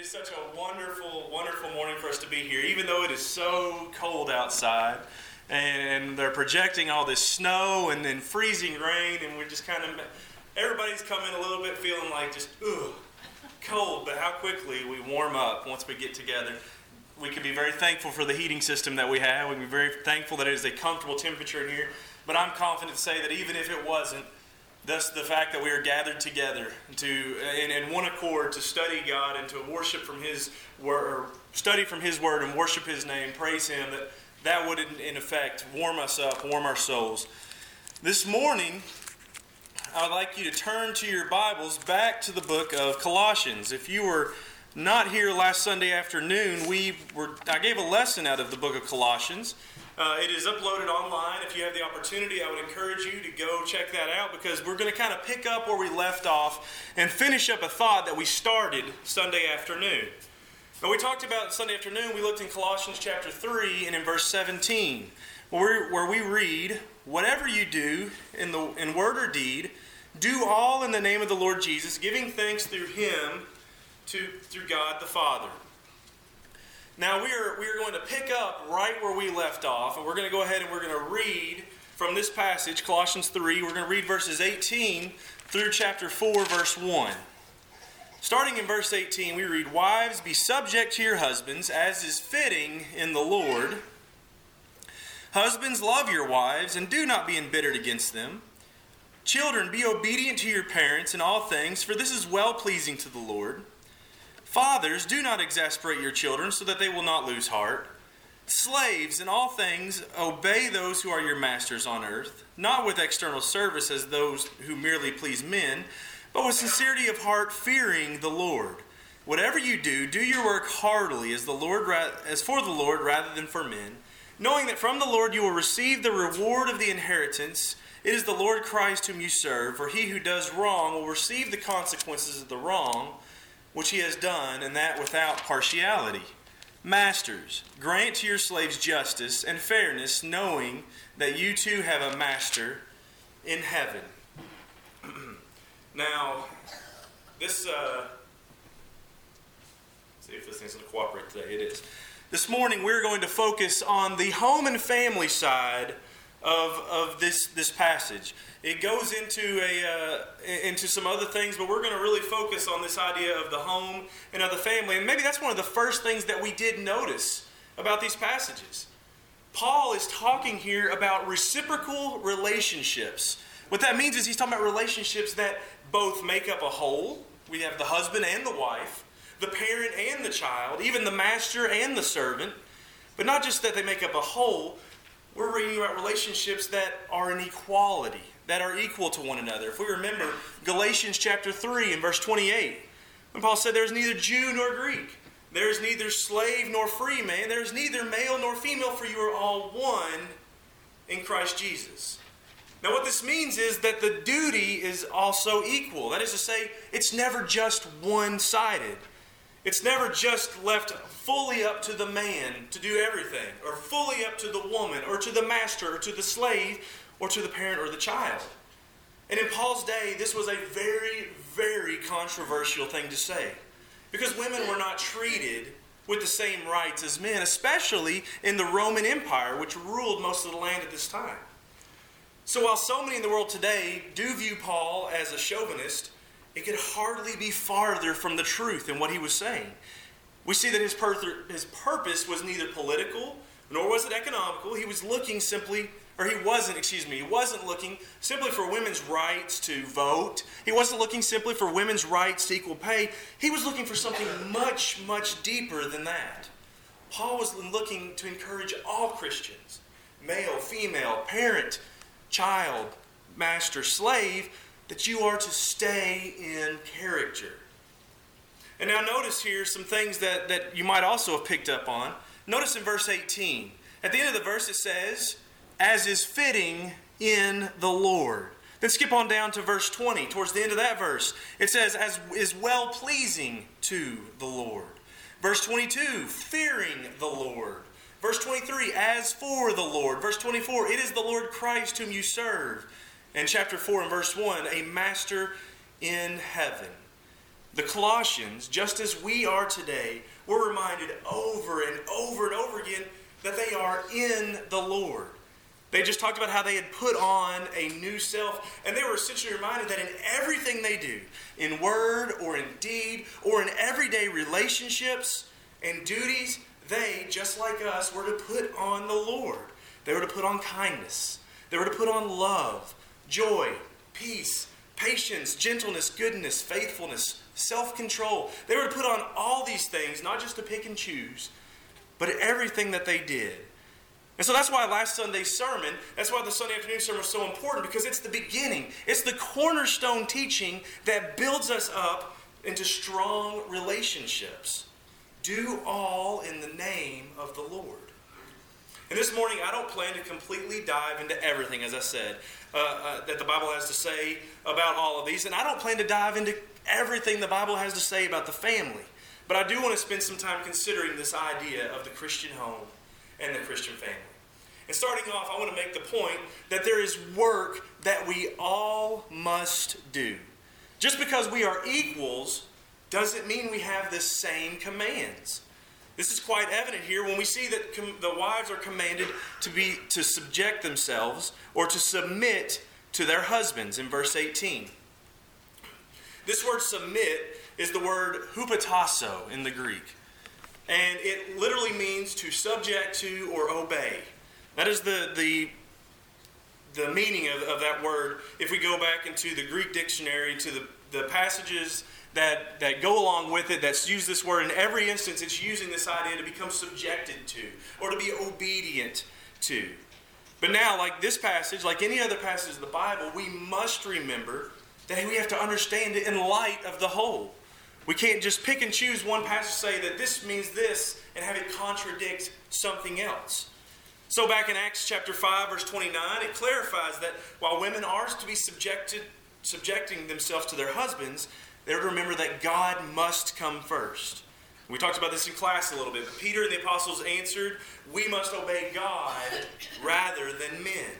is such a wonderful, wonderful morning for us to be here, even though it is so cold outside. And they're projecting all this snow and then freezing rain, and we're just kind of, everybody's coming a little bit feeling like just, ugh, cold, but how quickly we warm up once we get together. We can be very thankful for the heating system that we have. We can be very thankful that it is a comfortable temperature in here. But I'm confident to say that even if it wasn't, Thus, the fact that we are gathered together to in, in one accord to study God and to worship from His word, study from His word and worship His name, praise Him. That that would, in, effect, warm us up, warm our souls. This morning, I would like you to turn to your Bibles back to the book of Colossians. If you were not here last Sunday afternoon, we were I gave a lesson out of the book of Colossians. Uh, it is uploaded online. If you have the opportunity, I would encourage you to go check that out because we're going to kind of pick up where we left off and finish up a thought that we started Sunday afternoon. Now, we talked about Sunday afternoon, we looked in Colossians chapter 3 and in verse 17, where, where we read, Whatever you do in, the, in word or deed, do all in the name of the Lord Jesus, giving thanks through him to, through God the Father. Now we are we are going to pick up right where we left off, and we're going to go ahead and we're going to read from this passage, Colossians 3. We're going to read verses 18 through chapter 4, verse 1. Starting in verse 18, we read, Wives, be subject to your husbands, as is fitting in the Lord. Husbands, love your wives, and do not be embittered against them. Children, be obedient to your parents in all things, for this is well pleasing to the Lord. Fathers, do not exasperate your children so that they will not lose heart. Slaves, in all things, obey those who are your masters on earth, not with external service as those who merely please men, but with sincerity of heart, fearing the Lord. Whatever you do, do your work heartily as the Lord as for the Lord rather than for men, knowing that from the Lord you will receive the reward of the inheritance. It is the Lord Christ whom you serve, for he who does wrong will receive the consequences of the wrong which he has done, and that without partiality. Masters, grant to your slaves justice and fairness, knowing that you too have a master in heaven. now, this, uh, see if this thing's going to cooperate today. It is. This morning, we're going to focus on the home and family side of, of this, this passage. It goes into, a, uh, into some other things, but we're going to really focus on this idea of the home and of the family. And maybe that's one of the first things that we did notice about these passages. Paul is talking here about reciprocal relationships. What that means is he's talking about relationships that both make up a whole. We have the husband and the wife, the parent and the child, even the master and the servant. But not just that they make up a whole, we're reading about relationships that are in equality, that are equal to one another. If we remember Galatians chapter 3 and verse 28, when Paul said, There's neither Jew nor Greek, there's neither slave nor free man, there's neither male nor female, for you are all one in Christ Jesus. Now, what this means is that the duty is also equal. That is to say, it's never just one sided. It's never just left fully up to the man to do everything, or fully up to the woman, or to the master, or to the slave, or to the parent or the child. And in Paul's day, this was a very, very controversial thing to say. Because women were not treated with the same rights as men, especially in the Roman Empire, which ruled most of the land at this time. So while so many in the world today do view Paul as a chauvinist, it could hardly be farther from the truth in what he was saying. We see that his, pur- his purpose was neither political nor was it economical. He was looking simply, or he wasn't, excuse me, he wasn't looking simply for women's rights to vote. He wasn't looking simply for women's rights to equal pay. He was looking for something much, much deeper than that. Paul was looking to encourage all Christians male, female, parent, child, master, slave that you are to stay in character. And now notice here some things that, that you might also have picked up on. Notice in verse 18. At the end of the verse it says, as is fitting in the Lord. Then skip on down to verse 20. Towards the end of that verse, it says, as is well pleasing to the Lord. Verse 22, fearing the Lord. Verse 23, as for the Lord. Verse 24, it is the Lord Christ whom you serve. And chapter 4 and verse 1, a master in heaven. the Colossians, just as we are today, were reminded over and over and over again that they are in the Lord. They just talked about how they had put on a new self, and they were essentially reminded that in everything they do, in word or in deed or in everyday relationships and duties, they, just like us, were to put on the Lord. They were to put on kindness, they were to put on love, joy, peace, patience, gentleness, goodness, faithfulness, self control. They were to put on all these things, not just to pick and choose, but everything that they did. And so that's why last Sunday's sermon, that's why the Sunday afternoon sermon was so important, because it's the beginning. It's the cornerstone teaching that builds us up into strong relationships. Do all in the name of the Lord. And this morning, I don't plan to completely dive into everything, as I said, uh, uh, that the Bible has to say about all of these. And I don't plan to dive into everything the Bible has to say about the family. But I do want to spend some time considering this idea of the Christian home and the Christian family. And starting off, I want to make the point that there is work that we all must do. Just because we are equals doesn't mean we have the same commands. This is quite evident here when we see that com- the wives are commanded to be to subject themselves or to submit to their husbands in verse 18. This word submit is the word hupotasso in the Greek. And it literally means to subject to or obey. That is the, the, the meaning of, of that word. If we go back into the Greek dictionary to the, the passages that, that go along with it that's used this word in every instance it's using this idea to become subjected to or to be obedient to but now like this passage like any other passage of the bible we must remember that we have to understand it in light of the whole we can't just pick and choose one passage say that this means this and have it contradict something else so back in acts chapter 5 verse 29 it clarifies that while women are to be subjected subjecting themselves to their husbands they're to remember that God must come first. We talked about this in class a little bit. But Peter and the apostles answered, We must obey God rather than men.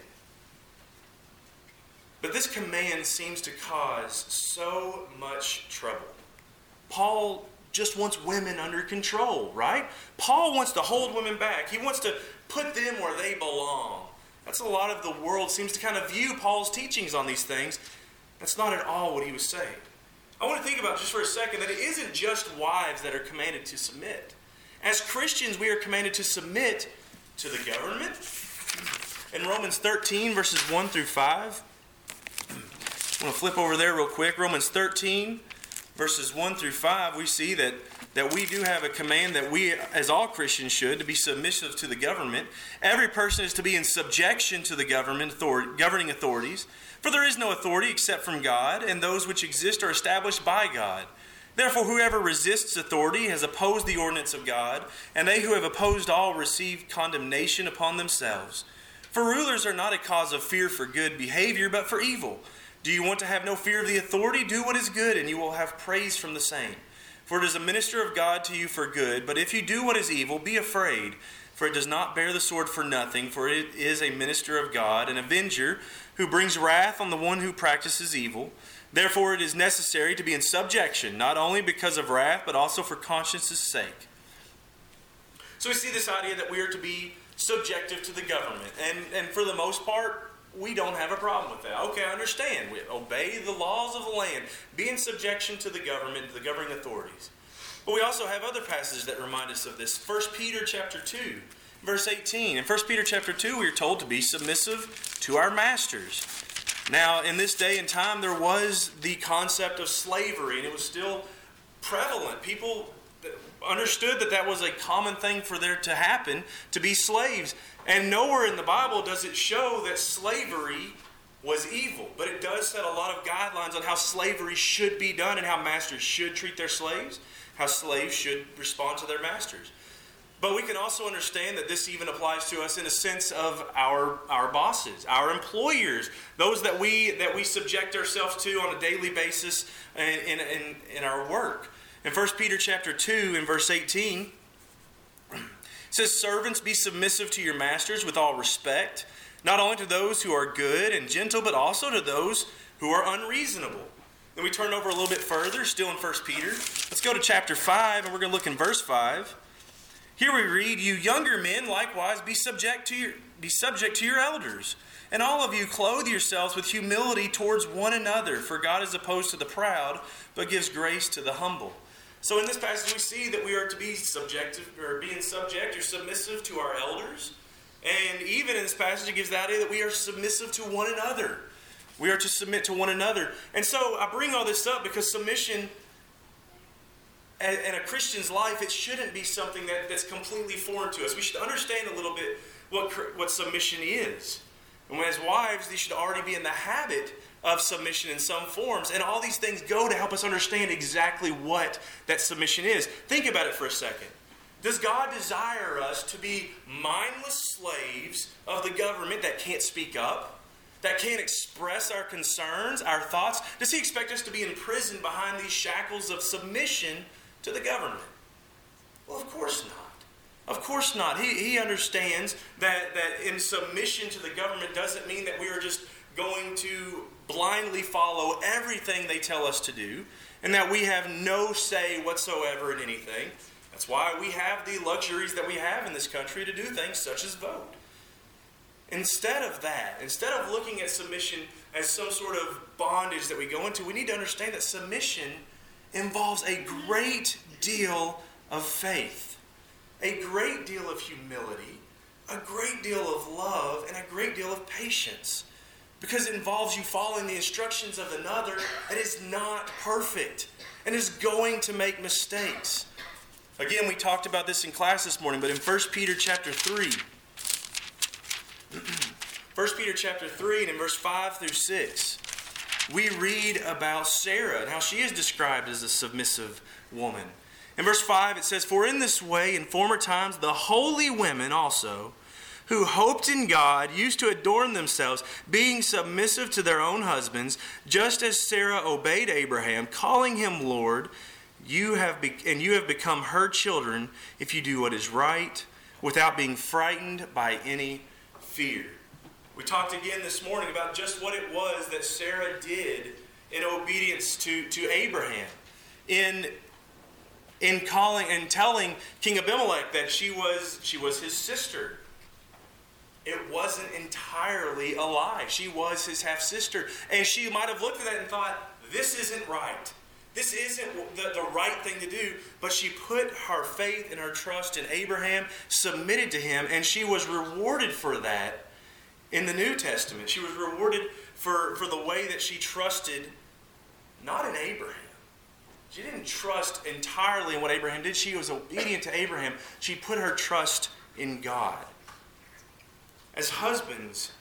But this command seems to cause so much trouble. Paul just wants women under control, right? Paul wants to hold women back. He wants to put them where they belong. That's a lot of the world seems to kind of view Paul's teachings on these things. That's not at all what he was saying. I want to think about just for a second that it isn't just wives that are commanded to submit. As Christians, we are commanded to submit to the government. In Romans 13, verses 1 through 5, I'm going to flip over there real quick. Romans 13, verses 1 through 5, we see that, that we do have a command that we, as all Christians should, to be submissive to the government. Every person is to be in subjection to the government authority, governing authorities for there is no authority except from God, and those which exist are established by God. Therefore, whoever resists authority has opposed the ordinance of God, and they who have opposed all receive condemnation upon themselves. For rulers are not a cause of fear for good behavior, but for evil. Do you want to have no fear of the authority? Do what is good, and you will have praise from the same. For it is a minister of God to you for good, but if you do what is evil, be afraid, for it does not bear the sword for nothing, for it is a minister of God, an avenger who brings wrath on the one who practices evil. Therefore, it is necessary to be in subjection, not only because of wrath, but also for conscience's sake. So we see this idea that we are to be subjective to the government. And, and for the most part, we don't have a problem with that. Okay, I understand. We obey the laws of the land, be in subjection to the government, to the governing authorities. But we also have other passages that remind us of this. 1 Peter chapter 2 verse 18. In 1 Peter chapter 2, we are told to be submissive to our masters. Now, in this day and time, there was the concept of slavery, and it was still prevalent. People understood that that was a common thing for there to happen, to be slaves. And nowhere in the Bible does it show that slavery was evil, but it does set a lot of guidelines on how slavery should be done and how masters should treat their slaves, how slaves should respond to their masters. But we can also understand that this even applies to us in a sense of our, our bosses, our employers, those that we, that we subject ourselves to on a daily basis in, in, in our work. In 1 Peter chapter 2 in verse 18, it says, Servants, be submissive to your masters with all respect, not only to those who are good and gentle, but also to those who are unreasonable. Then we turn over a little bit further, still in 1 Peter. Let's go to chapter 5, and we're going to look in verse 5. Here we read, You younger men likewise be subject to your, be subject to your elders. And all of you clothe yourselves with humility towards one another, for God is opposed to the proud, but gives grace to the humble. So in this passage, we see that we are to be subjective, or being subject or submissive to our elders. And even in this passage, it gives the idea that we are submissive to one another. We are to submit to one another. And so I bring all this up because submission in a Christian's life, it shouldn't be something that, that's completely foreign to us. We should understand a little bit what, what submission is. And as wives, they should already be in the habit of submission in some forms. And all these things go to help us understand exactly what that submission is. Think about it for a second. Does God desire us to be mindless slaves of the government that can't speak up? That can't express our concerns, our thoughts? Does He expect us to be imprisoned behind these shackles of submission to the government? Well, of course not. Of course not. He, he understands that, that in submission to the government doesn't mean that we are just going to blindly follow everything they tell us to do and that we have no say whatsoever in anything. That's why we have the luxuries that we have in this country to do things such as vote. Instead of that, instead of looking at submission as some sort of bondage that we go into, we need to understand that submission involves a great deal of faith, a great deal of humility, a great deal of love, and a great deal of patience. Because it involves you following the instructions of another that is not perfect and is going to make mistakes. Again, we talked about this in class this morning, but in 1 Peter chapter 3, 1 Peter chapter 3 and in verse 5 through 6, we read about Sarah and how she is described as a submissive woman. In verse 5, it says, For in this way, in former times, the holy women also, who hoped in God, used to adorn themselves, being submissive to their own husbands, just as Sarah obeyed Abraham, calling him Lord you have be- and you have become her children if you do what is right without being frightened by any fear. We talked again this morning about just what it was that Sarah did in obedience to, to Abraham. In in calling and telling King Abimelech that she was she was his sister. It wasn't entirely a lie. She was his half sister. And she might have looked at that and thought, this isn't right. This isn't the, the right thing to do, but she put her faith and her trust in Abraham, submitted to him, and she was rewarded for that in the New Testament. She was rewarded for, for the way that she trusted not in Abraham. She didn't trust entirely in what Abraham did. She was obedient to Abraham. She put her trust in God. As husbands,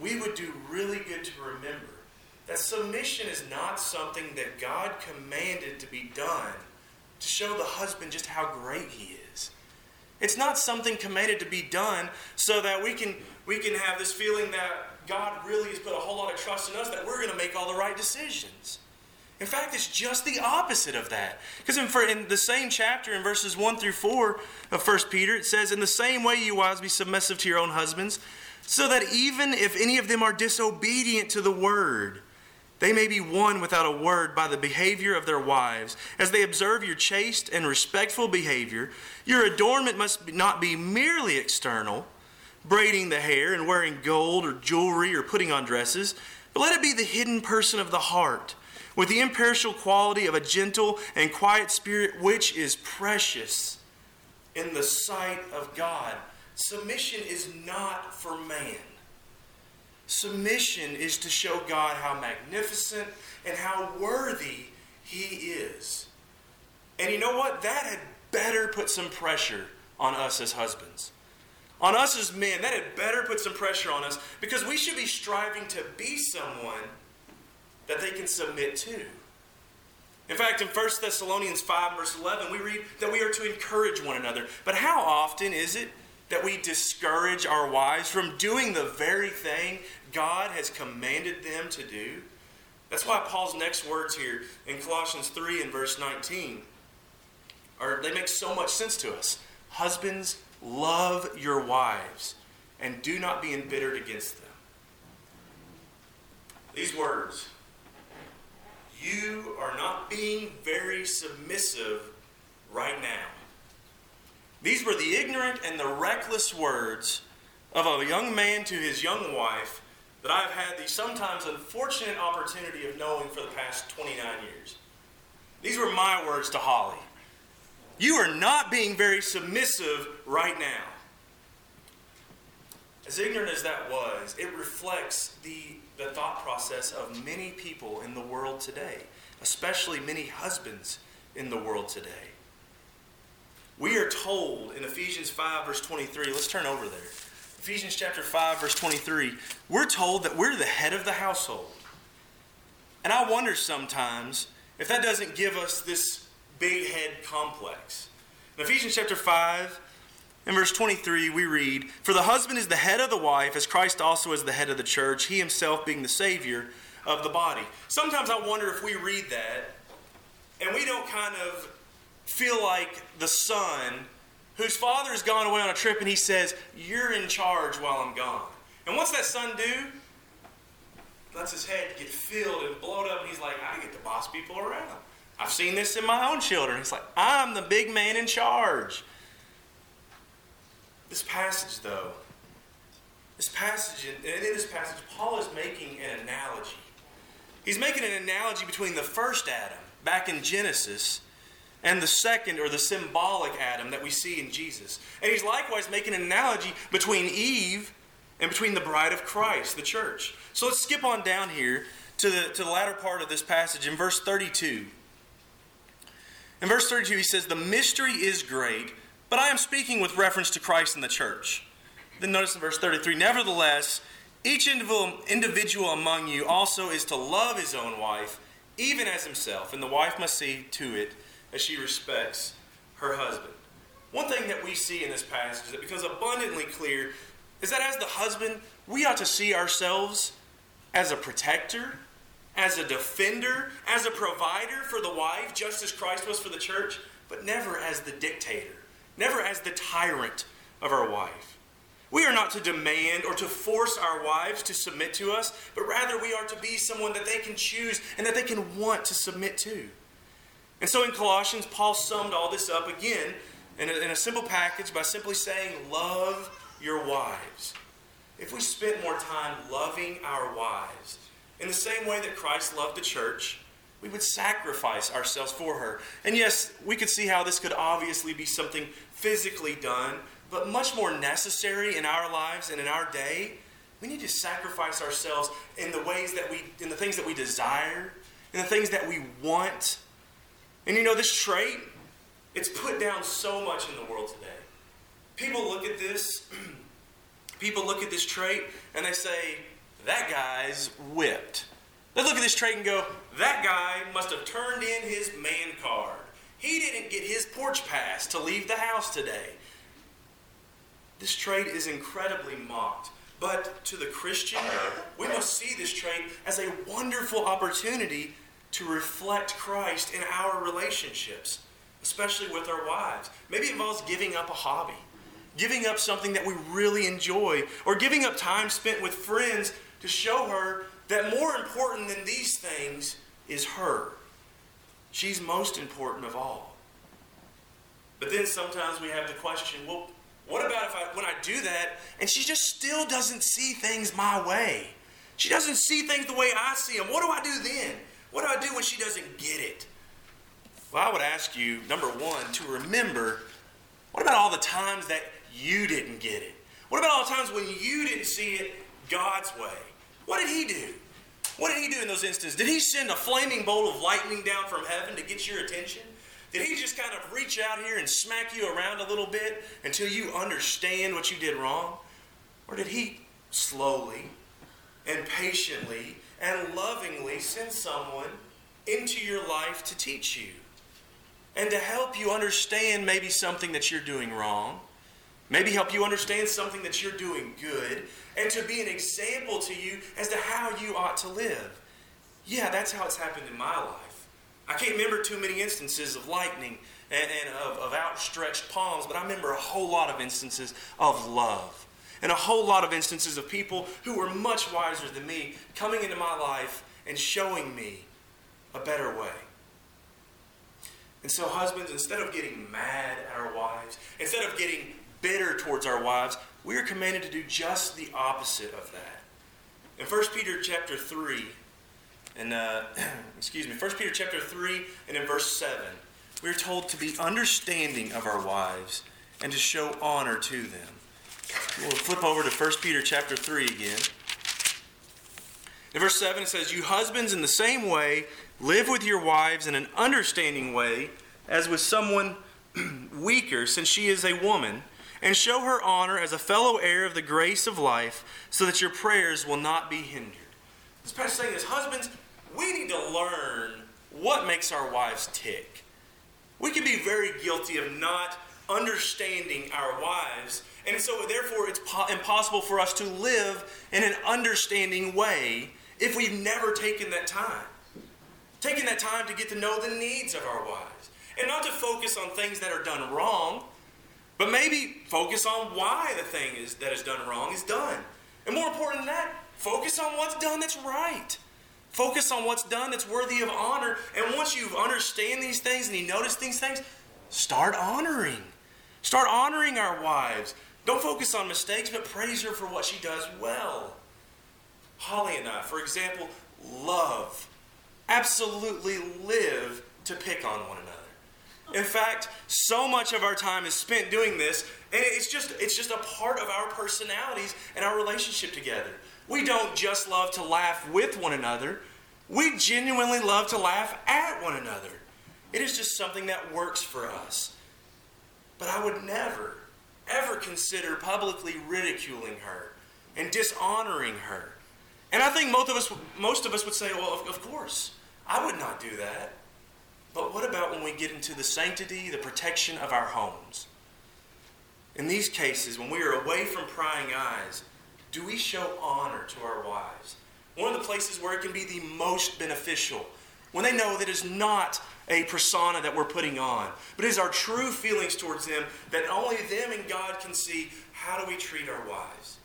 we would do really good to remember that submission is not something that God commanded to be done to show the husband just how great he is. It's not something commanded to be done so that we can we can have this feeling that God really has put a whole lot of trust in us that we're going to make all the right decisions. In fact, it's just the opposite of that. Because in, in, the same chapter, in verses 1 through 4 of 1 Peter, it says, In the same way, you wives, be submissive to your own husbands, so that even if any of them are disobedient to the word, they may be won without a word by the behavior of their wives. As they observe your chaste and respectful behavior, your adornment must not be merely external, braiding the hair and wearing gold or jewelry or putting on dresses, but let it be the hidden person of the heart, with the imperishable quality of a gentle and quiet spirit, which is precious in the sight of God. Submission is not for man. Submission is to show God how magnificent and how worthy He is. And you know what? That had better put some pressure on us as husbands. On us as men, that had better put some pressure on us because we should be striving to be someone that they can submit to. In fact, in 1 Thessalonians 5, verse 11, we read that we are to encourage one another. But how often is it that we discourage our wives from doing the very thing God has commanded them to do. That's why Paul's next words here in Colossians 3 and verse 19 are they make so much sense to us. Husbands, love your wives and do not be embittered against them. These words, you are not being very submissive right now. These were the ignorant and the reckless words of a young man to his young wife that I've had the sometimes unfortunate opportunity of knowing for the past 29 years. These were my words to Holly. You are not being very submissive right now. As ignorant as that was, it reflects the, the thought process of many people in the world today, especially many husbands in the world today. We are told in Ephesians 5, verse 23, let's turn over there. Ephesians chapter 5, verse 23, we're told that we're the head of the household. And I wonder sometimes if that doesn't give us this big head complex. In Ephesians chapter 5, in verse 23, we read, For the husband is the head of the wife, as Christ also is the head of the church, he himself being the Savior of the body. Sometimes I wonder if we read that and we don't kind of feel like the son whose father has gone away on a trip and he says, You're in charge while I'm gone. And what's that son do? Lets his head get filled and blowed up, and he's like, I get to boss people around. I've seen this in my own children. He's like, I'm the big man in charge. This passage, though, this passage, and in this passage, Paul is making an analogy. He's making an analogy between the first Adam, back in Genesis, and the second or the symbolic Adam that we see in Jesus. And he's likewise making an analogy between Eve and between the bride of Christ, the church. So let's skip on down here to the, to the latter part of this passage in verse 32. In verse 32, he says, The mystery is great, but I am speaking with reference to Christ and the church. Then notice in verse 33, Nevertheless, each individual among you also is to love his own wife, even as himself, and the wife must see to it as she respects her husband. One thing that we see in this passage that becomes abundantly clear is that as the husband, we ought to see ourselves as a protector, as a defender, as a provider for the wife, just as Christ was for the church, but never as the dictator, never as the tyrant of our wife. We are not to demand or to force our wives to submit to us, but rather we are to be someone that they can choose and that they can want to submit to. And so in Colossians, Paul summed all this up again in a, in a simple package by simply saying, Love your wives. If we spent more time loving our wives in the same way that Christ loved the church, we would sacrifice ourselves for her. And yes, we could see how this could obviously be something physically done, but much more necessary in our lives and in our day. We need to sacrifice ourselves in the ways that we, in the things that we desire, in the things that we want, and you know, this trait, it's put down so much in the world today. People look at this, people look at this trait and they say, that guy's whipped. They look at this trait and go, that guy must have turned in his man card. He didn't get his porch pass to leave the house today. This trait is incredibly mocked. But to the Christian, we must see this trait as a wonderful opportunity to reflect Christ in our relationships, especially with our wives. Maybe it involves giving up a hobby, giving up something that we really enjoy, or giving up time spent with friends to show her that more important than these things is her. She's most important of all. But then sometimes we have the question well, what about if I, when I do that and she just still doesn't see things my way? She doesn't see things the way I see them. What do I do then? What do I do when she doesn't get it? Well, I would ask you, number one, to remember what about all the times that you didn't get it? What about all the times when you didn't see it God's way? What did He do? What did He do in those instances? Did He send a flaming bolt of lightning down from heaven to get your attention? Did He just kind of reach out here and smack you around a little bit until you understand what you did wrong? Or did He slowly and patiently and lovingly send someone into your life to teach you and to help you understand maybe something that you're doing wrong, maybe help you understand something that you're doing good, and to be an example to you as to how you ought to live. Yeah, that's how it's happened in my life. I can't remember too many instances of lightning and, and of, of outstretched palms, but I remember a whole lot of instances of love and a whole lot of instances of people who were much wiser than me coming into my life and showing me a better way. And so, husbands, instead of getting mad at our wives, instead of getting bitter towards our wives, we are commanded to do just the opposite of that. In 1 Peter chapter 3, and uh, excuse me, 1 Peter chapter 3 and in verse 7, we are told to be understanding of our wives and to show honor to them. We'll flip over to 1 Peter chapter 3 again. In verse 7, it says, You husbands, in the same way, live with your wives in an understanding way, as with someone weaker, since she is a woman, and show her honor as a fellow heir of the grace of life, so that your prayers will not be hindered. This passage saying is, Husbands, we need to learn what makes our wives tick. We can be very guilty of not understanding our wives, and so therefore it's po- impossible for us to live in an understanding way if we've never taken that time. Taking that time to get to know the needs of our wives. And not to focus on things that are done wrong, but maybe focus on why the thing is that is done wrong is done. And more important than that, focus on what's done that's right. Focus on what's done that's worthy of honor. And once you understand these things and you notice these things, start honoring. Start honoring our wives. Don't focus on mistakes, but praise her for what she does well. Holly and I, for example, love, absolutely live to pick on one another. In fact, so much of our time is spent doing this, and it's just it's just a part of our personalities and our relationship together. We don't just love to laugh with one another, we genuinely love to laugh at one another. It is just something that works for us. But I would never, ever consider publicly ridiculing her and dishonoring her. And I think most of us, most of us would say, well, of, of course, I would not do that. But what about when we get into the sanctity, the protection of our homes? In these cases, when we are away from prying eyes, do we show honor to our wives? One of the places where it can be the most beneficial, when they know that it's not a persona that we're putting on, but it is our true feelings towards them that only them and God can see. How do we treat our wives?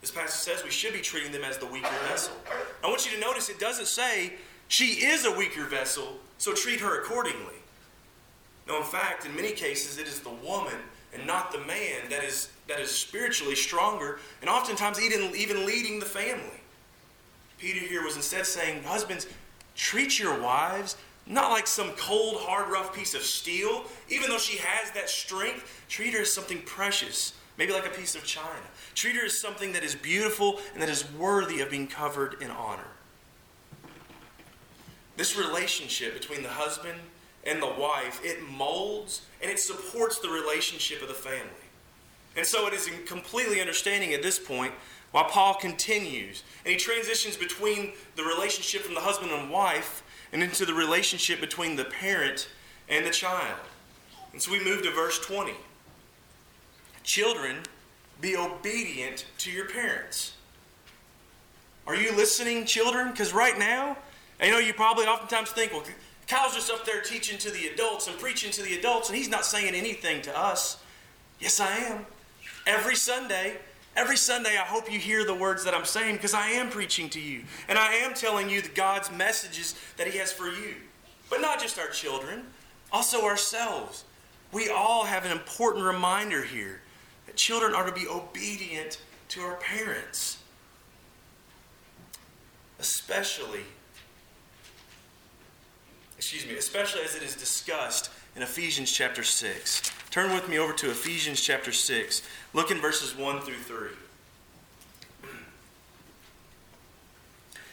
This passage says we should be treating them as the weaker vessel. I want you to notice it doesn't say she is a weaker vessel, so treat her accordingly. No, in fact, in many cases, it is the woman and not the man that is, that is spiritually stronger and oftentimes even, even leading the family. Peter here was instead saying, Husbands, treat your wives not like some cold, hard, rough piece of steel. Even though she has that strength, treat her as something precious, maybe like a piece of china. Treat her as something that is beautiful and that is worthy of being covered in honor. This relationship between the husband and the wife, it molds and it supports the relationship of the family. And so it is completely understanding at this point while Paul continues and he transitions between the relationship from the husband and wife and into the relationship between the parent and the child. And so we move to verse 20. Children, be obedient to your parents. Are you listening, children? Because right now, I know you probably oftentimes think, well, Kyle's just up there teaching to the adults and preaching to the adults, and he's not saying anything to us. Yes, I am. Every Sunday, every Sunday, I hope you hear the words that I'm saying because I am preaching to you. And I am telling you the God's messages that He has for you. But not just our children, also ourselves. We all have an important reminder here that children are to be obedient to our parents, especially excuse me, especially as it is discussed in Ephesians chapter 6. Turn with me over to Ephesians chapter 6. Look in verses 1 through 3.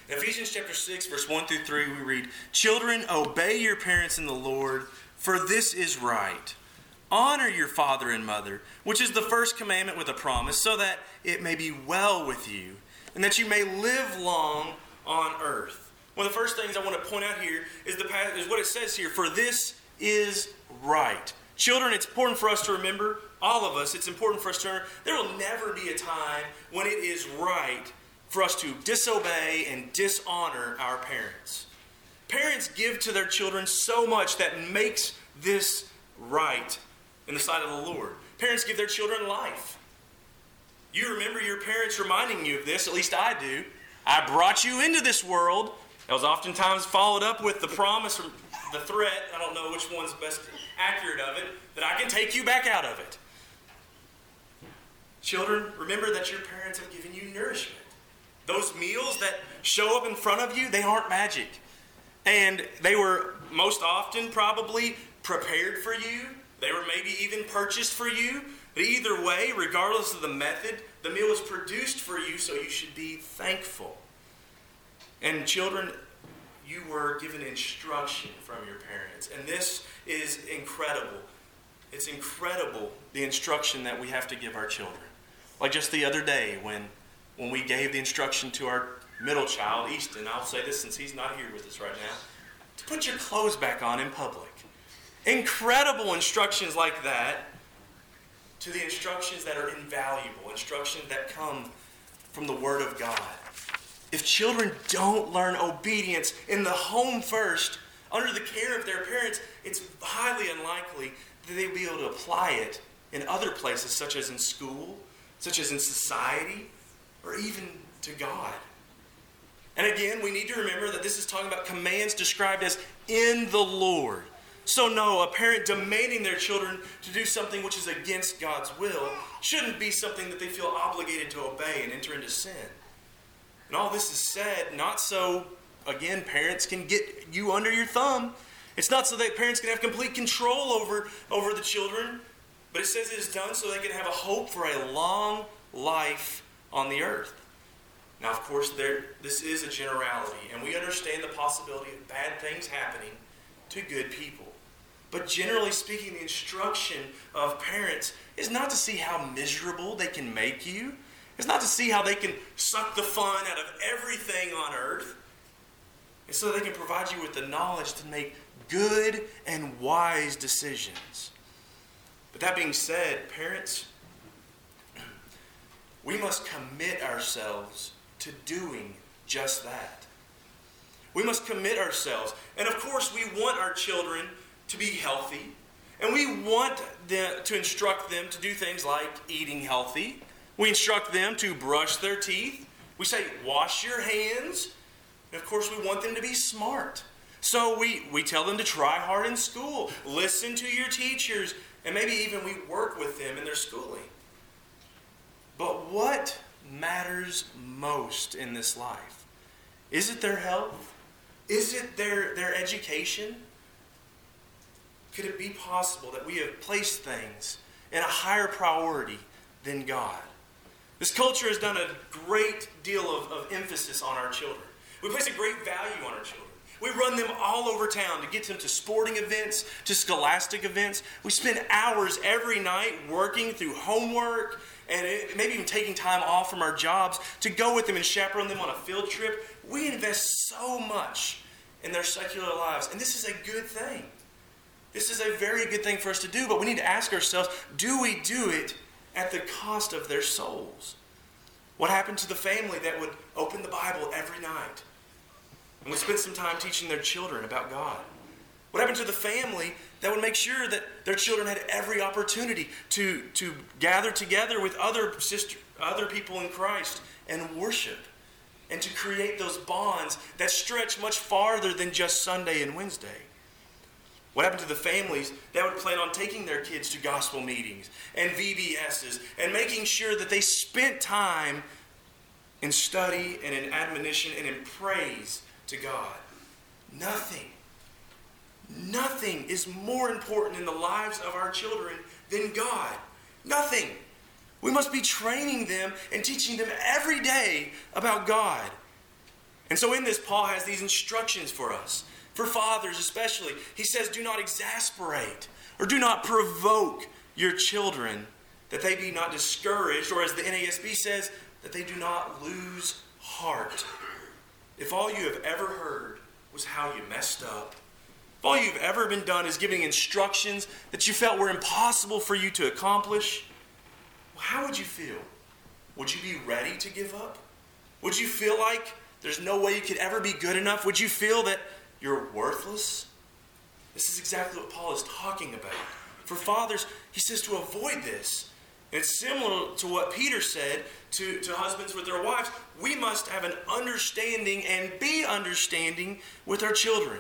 In Ephesians chapter 6, verse 1 through 3, we read, Children, obey your parents in the Lord, for this is right. Honor your father and mother, which is the first commandment with a promise, so that it may be well with you, and that you may live long on earth. One of the first things I want to point out here is, the, is what it says here for this is right. Children, it's important for us to remember, all of us, it's important for us to remember, there will never be a time when it is right for us to disobey and dishonor our parents. Parents give to their children so much that makes this right in the sight of the Lord. Parents give their children life. You remember your parents reminding you of this, at least I do. I brought you into this world That was oftentimes followed up with the promise or the threat, I don't know which one's best accurate of it, that I can take you back out of it. Children, remember that your parents have given you nourishment. Those meals that show up in front of you, they aren't magic. And they were most often probably prepared for you. They were maybe even purchased for you. But either way, regardless of the method, the meal was produced for you, so you should be thankful. And children, you were given instruction from your parents. And this is incredible. It's incredible the instruction that we have to give our children. Like just the other day when when we gave the instruction to our middle child, Easton, I'll say this since he's not here with us right now, to put your clothes back on in public. Incredible instructions like that to the instructions that are invaluable, instructions that come from the Word of God. If children don't learn obedience in the home first, under the care of their parents, it's highly unlikely that they'll be able to apply it in other places, such as in school, such as in society, or even to God. And again, we need to remember that this is talking about commands described as in the Lord. So, no, a parent demanding their children to do something which is against God's will shouldn't be something that they feel obligated to obey and enter into sin. And all this is said not so, again, parents can get you under your thumb. It's not so that parents can have complete control over, over the children, but it says it is done so they can have a hope for a long life on the earth. Now, of course, there, this is a generality, and we understand the possibility of bad things happening to good people. But generally speaking, the instruction of parents is not to see how miserable they can make you. It's not to see how they can suck the fun out of everything on earth. It's so they can provide you with the knowledge to make good and wise decisions. But that being said, parents, we must commit ourselves to doing just that. We must commit ourselves. And of course, we want our children to be healthy. And we want them, to instruct them to do things like eating healthy. We instruct them to brush their teeth. We say, wash your hands. And of course, we want them to be smart. So we, we tell them to try hard in school, listen to your teachers, and maybe even we work with them in their schooling. But what matters most in this life? Is it their health? Is it their, their education? Could it be possible that we have placed things in a higher priority than God? This culture has done a great deal of, of emphasis on our children. We place a great value on our children. We run them all over town to get them to sporting events, to scholastic events. We spend hours every night working through homework and eh, maybe even taking time off from our jobs to go with them and chaperone them on a field trip. We invest so much in their secular lives, and this is a good thing. This is a very good thing for us to do, but we need to ask ourselves do we do it at the cost of their souls? What happened to the family that would open the Bible every night and would spend some time teaching their children about God? What happened to the family that would make sure that their children had every opportunity to, to gather together with other, sister, other people in Christ and worship and to create those bonds that stretch much farther than just Sunday and Wednesday? What happened to the families that would plan on taking their kids to gospel meetings and VBSs and making sure that they spent time in study and in admonition and in praise to God? Nothing Nothing is more important in the lives of our children than God. Nothing. We must be training them and teaching them every day about God. And so, in this, Paul has these instructions for us. For fathers, especially, he says, Do not exasperate or do not provoke your children, that they be not discouraged, or as the NASB says, that they do not lose heart. If all you have ever heard was how you messed up, if all you've ever been done is giving instructions that you felt were impossible for you to accomplish, well, how would you feel? Would you be ready to give up? Would you feel like there's no way you could ever be good enough? Would you feel that you're worthless? This is exactly what Paul is talking about. For fathers, he says to avoid this. It's similar to what Peter said to, to husbands with their wives. We must have an understanding and be understanding with our children.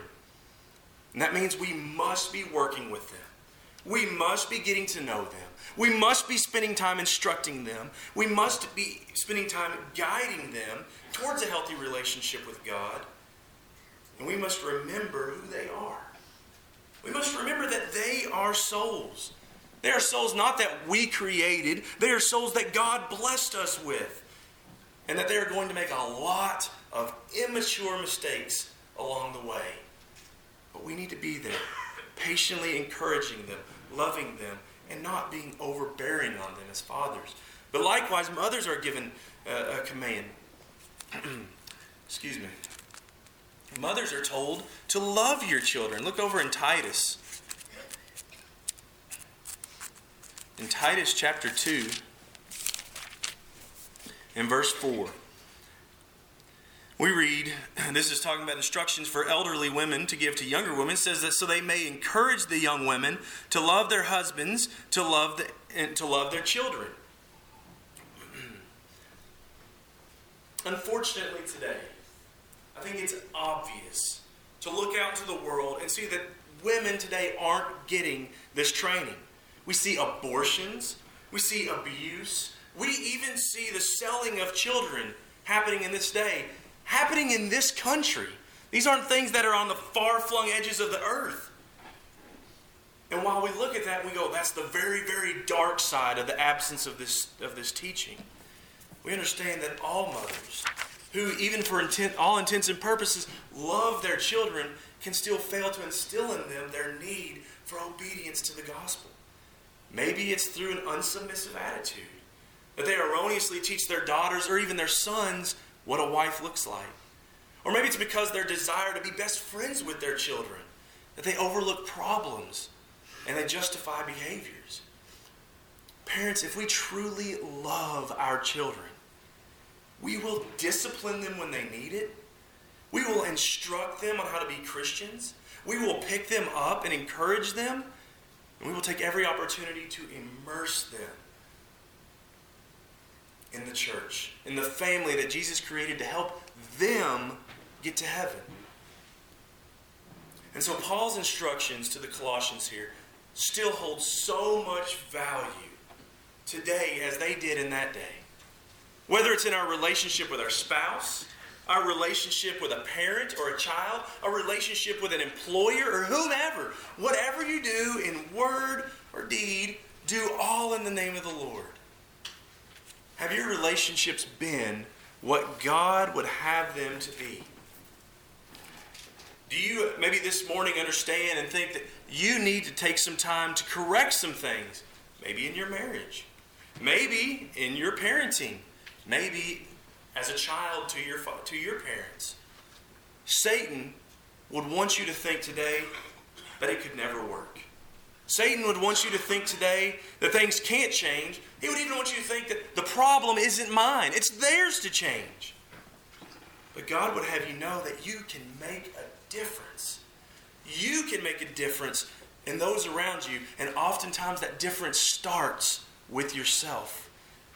And that means we must be working with them. We must be getting to know them. We must be spending time instructing them. We must be spending time guiding them towards a healthy relationship with God. And we must remember who they are. We must remember that they are souls. They are souls not that we created, they are souls that God blessed us with. And that they are going to make a lot of immature mistakes along the way. But we need to be there, patiently encouraging them, loving them, and not being overbearing on them as fathers. But likewise, mothers are given uh, a command. Excuse me. Mothers are told to love your children. Look over in Titus. In Titus chapter 2, in verse 4, we read, this is talking about instructions for elderly women to give to younger women, it says that so they may encourage the young women to love their husbands, to love, the, and to love their children. Unfortunately, today, I think it's obvious to look out into the world and see that women today aren't getting this training. We see abortions, we see abuse, we even see the selling of children happening in this day, happening in this country. These aren't things that are on the far flung edges of the earth. And while we look at that, we go, that's the very, very dark side of the absence of this, of this teaching. We understand that all mothers, who, even for intent, all intents and purposes, love their children, can still fail to instill in them their need for obedience to the gospel. Maybe it's through an unsubmissive attitude that they erroneously teach their daughters or even their sons what a wife looks like. Or maybe it's because their desire to be best friends with their children that they overlook problems and they justify behaviors. Parents, if we truly love our children, we will discipline them when they need it. We will instruct them on how to be Christians. We will pick them up and encourage them. And we will take every opportunity to immerse them in the church, in the family that Jesus created to help them get to heaven. And so Paul's instructions to the Colossians here still hold so much value today as they did in that day. Whether it's in our relationship with our spouse, our relationship with a parent or a child, a relationship with an employer or whomever, whatever you do in word or deed, do all in the name of the Lord. Have your relationships been what God would have them to be? Do you maybe this morning understand and think that you need to take some time to correct some things? Maybe in your marriage, maybe in your parenting, maybe as a child to your, to your parents. Satan would want you to think today that it could never work. Satan would want you to think today that things can't change. He would even want you to think that the problem isn't mine, it's theirs to change. But God would have you know that you can make a difference. You can make a difference in those around you, and oftentimes that difference starts with yourself,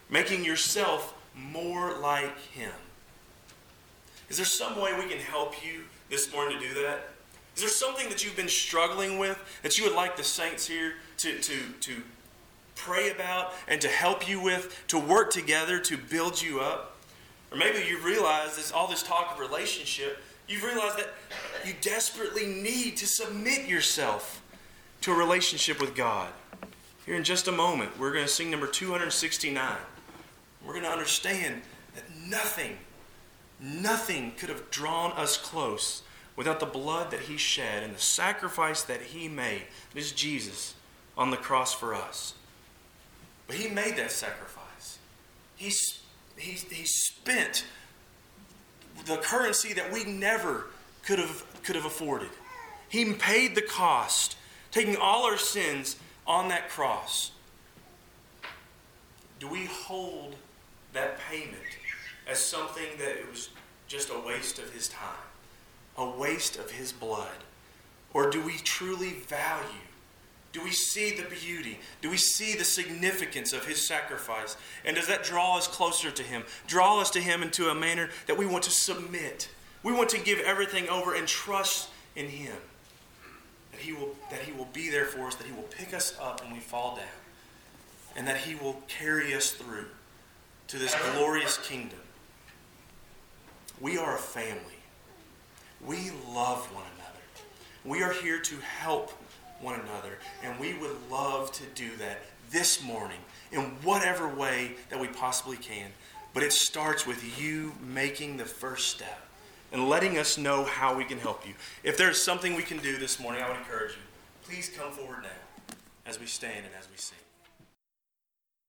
making yourself more like Him. Is there some way we can help you this morning to do that? Is there something that you've been struggling with that you would like the saints here to, to, to pray about and to help you with, to work together to build you up? Or maybe you've realized this, all this talk of relationship, you've realized that you desperately need to submit yourself to a relationship with God. Here in just a moment, we're going to sing number 269 we're going to understand that nothing, nothing could have drawn us close without the blood that He shed and the sacrifice that He made. It is Jesus on the cross for us. But He made that sacrifice. He, he, he spent the currency that we never could have, could have afforded. He paid the cost, taking all our sins on that cross. Do we hold that payment as something that it was just a waste of his time, a waste of his blood? Or do we truly value Do we see the beauty? Do we see the significance of his sacrifice? And does that draw us closer to him? Draw us to him into a manner that we want to submit. We want to give everything over and trust in him. That he will that he will be there for us, that he will pick us up when we fall down. And that he will carry us through to this glorious kingdom. We are a family. We love one another. We are here to help one another. And we would love to do that this morning in whatever way that we possibly can. But it starts with you making the first step and letting us know how we can help you. If there's something we can do this morning, I would encourage you. Please come forward now as we stand and as we sing.